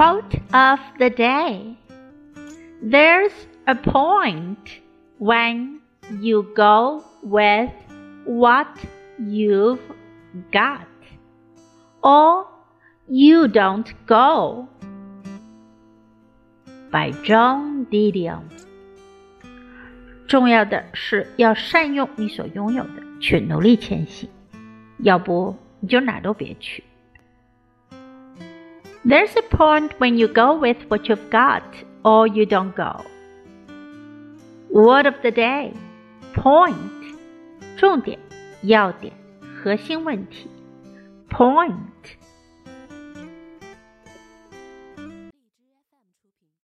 Quote of the day There's a point when you go with what you've got, or you don't go. By Joan Didion。重要的是要善用你所拥有的，去努力前行，要不你就哪都别去。There's a point when you go with what you've got, or you don't go. Word of the day: point. 重点、要点、核心问题。Point.